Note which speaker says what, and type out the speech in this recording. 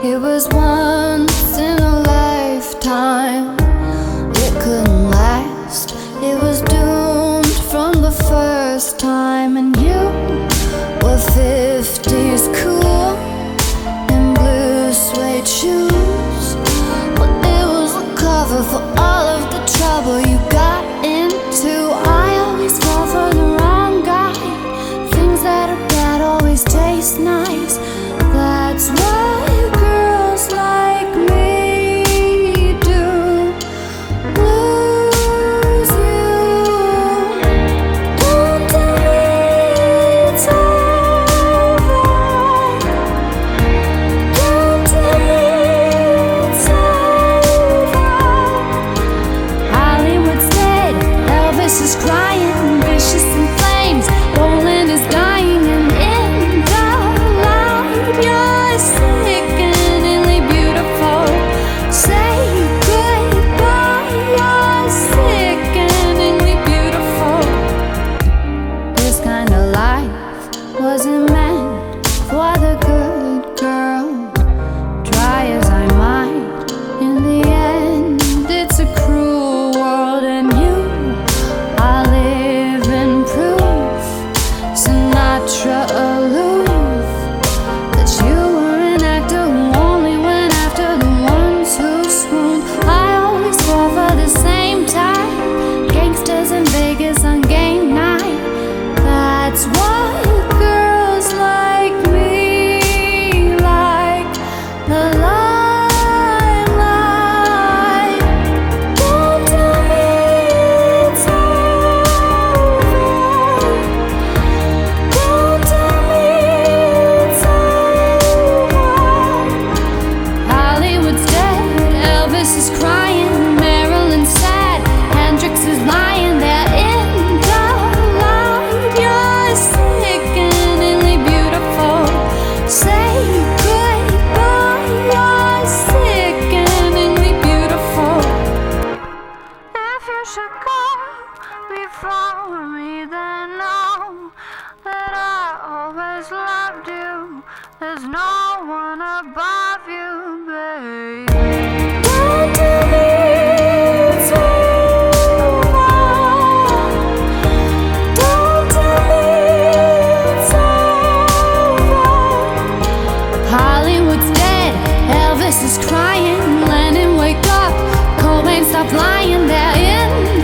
Speaker 1: It was once in a lifetime. It couldn't last. It was doomed from the first time. And What has loved you. There's no one above you, babe. Don't tell me. Elvis is crying. Lennon, wake up. Cobain, stop lying. In.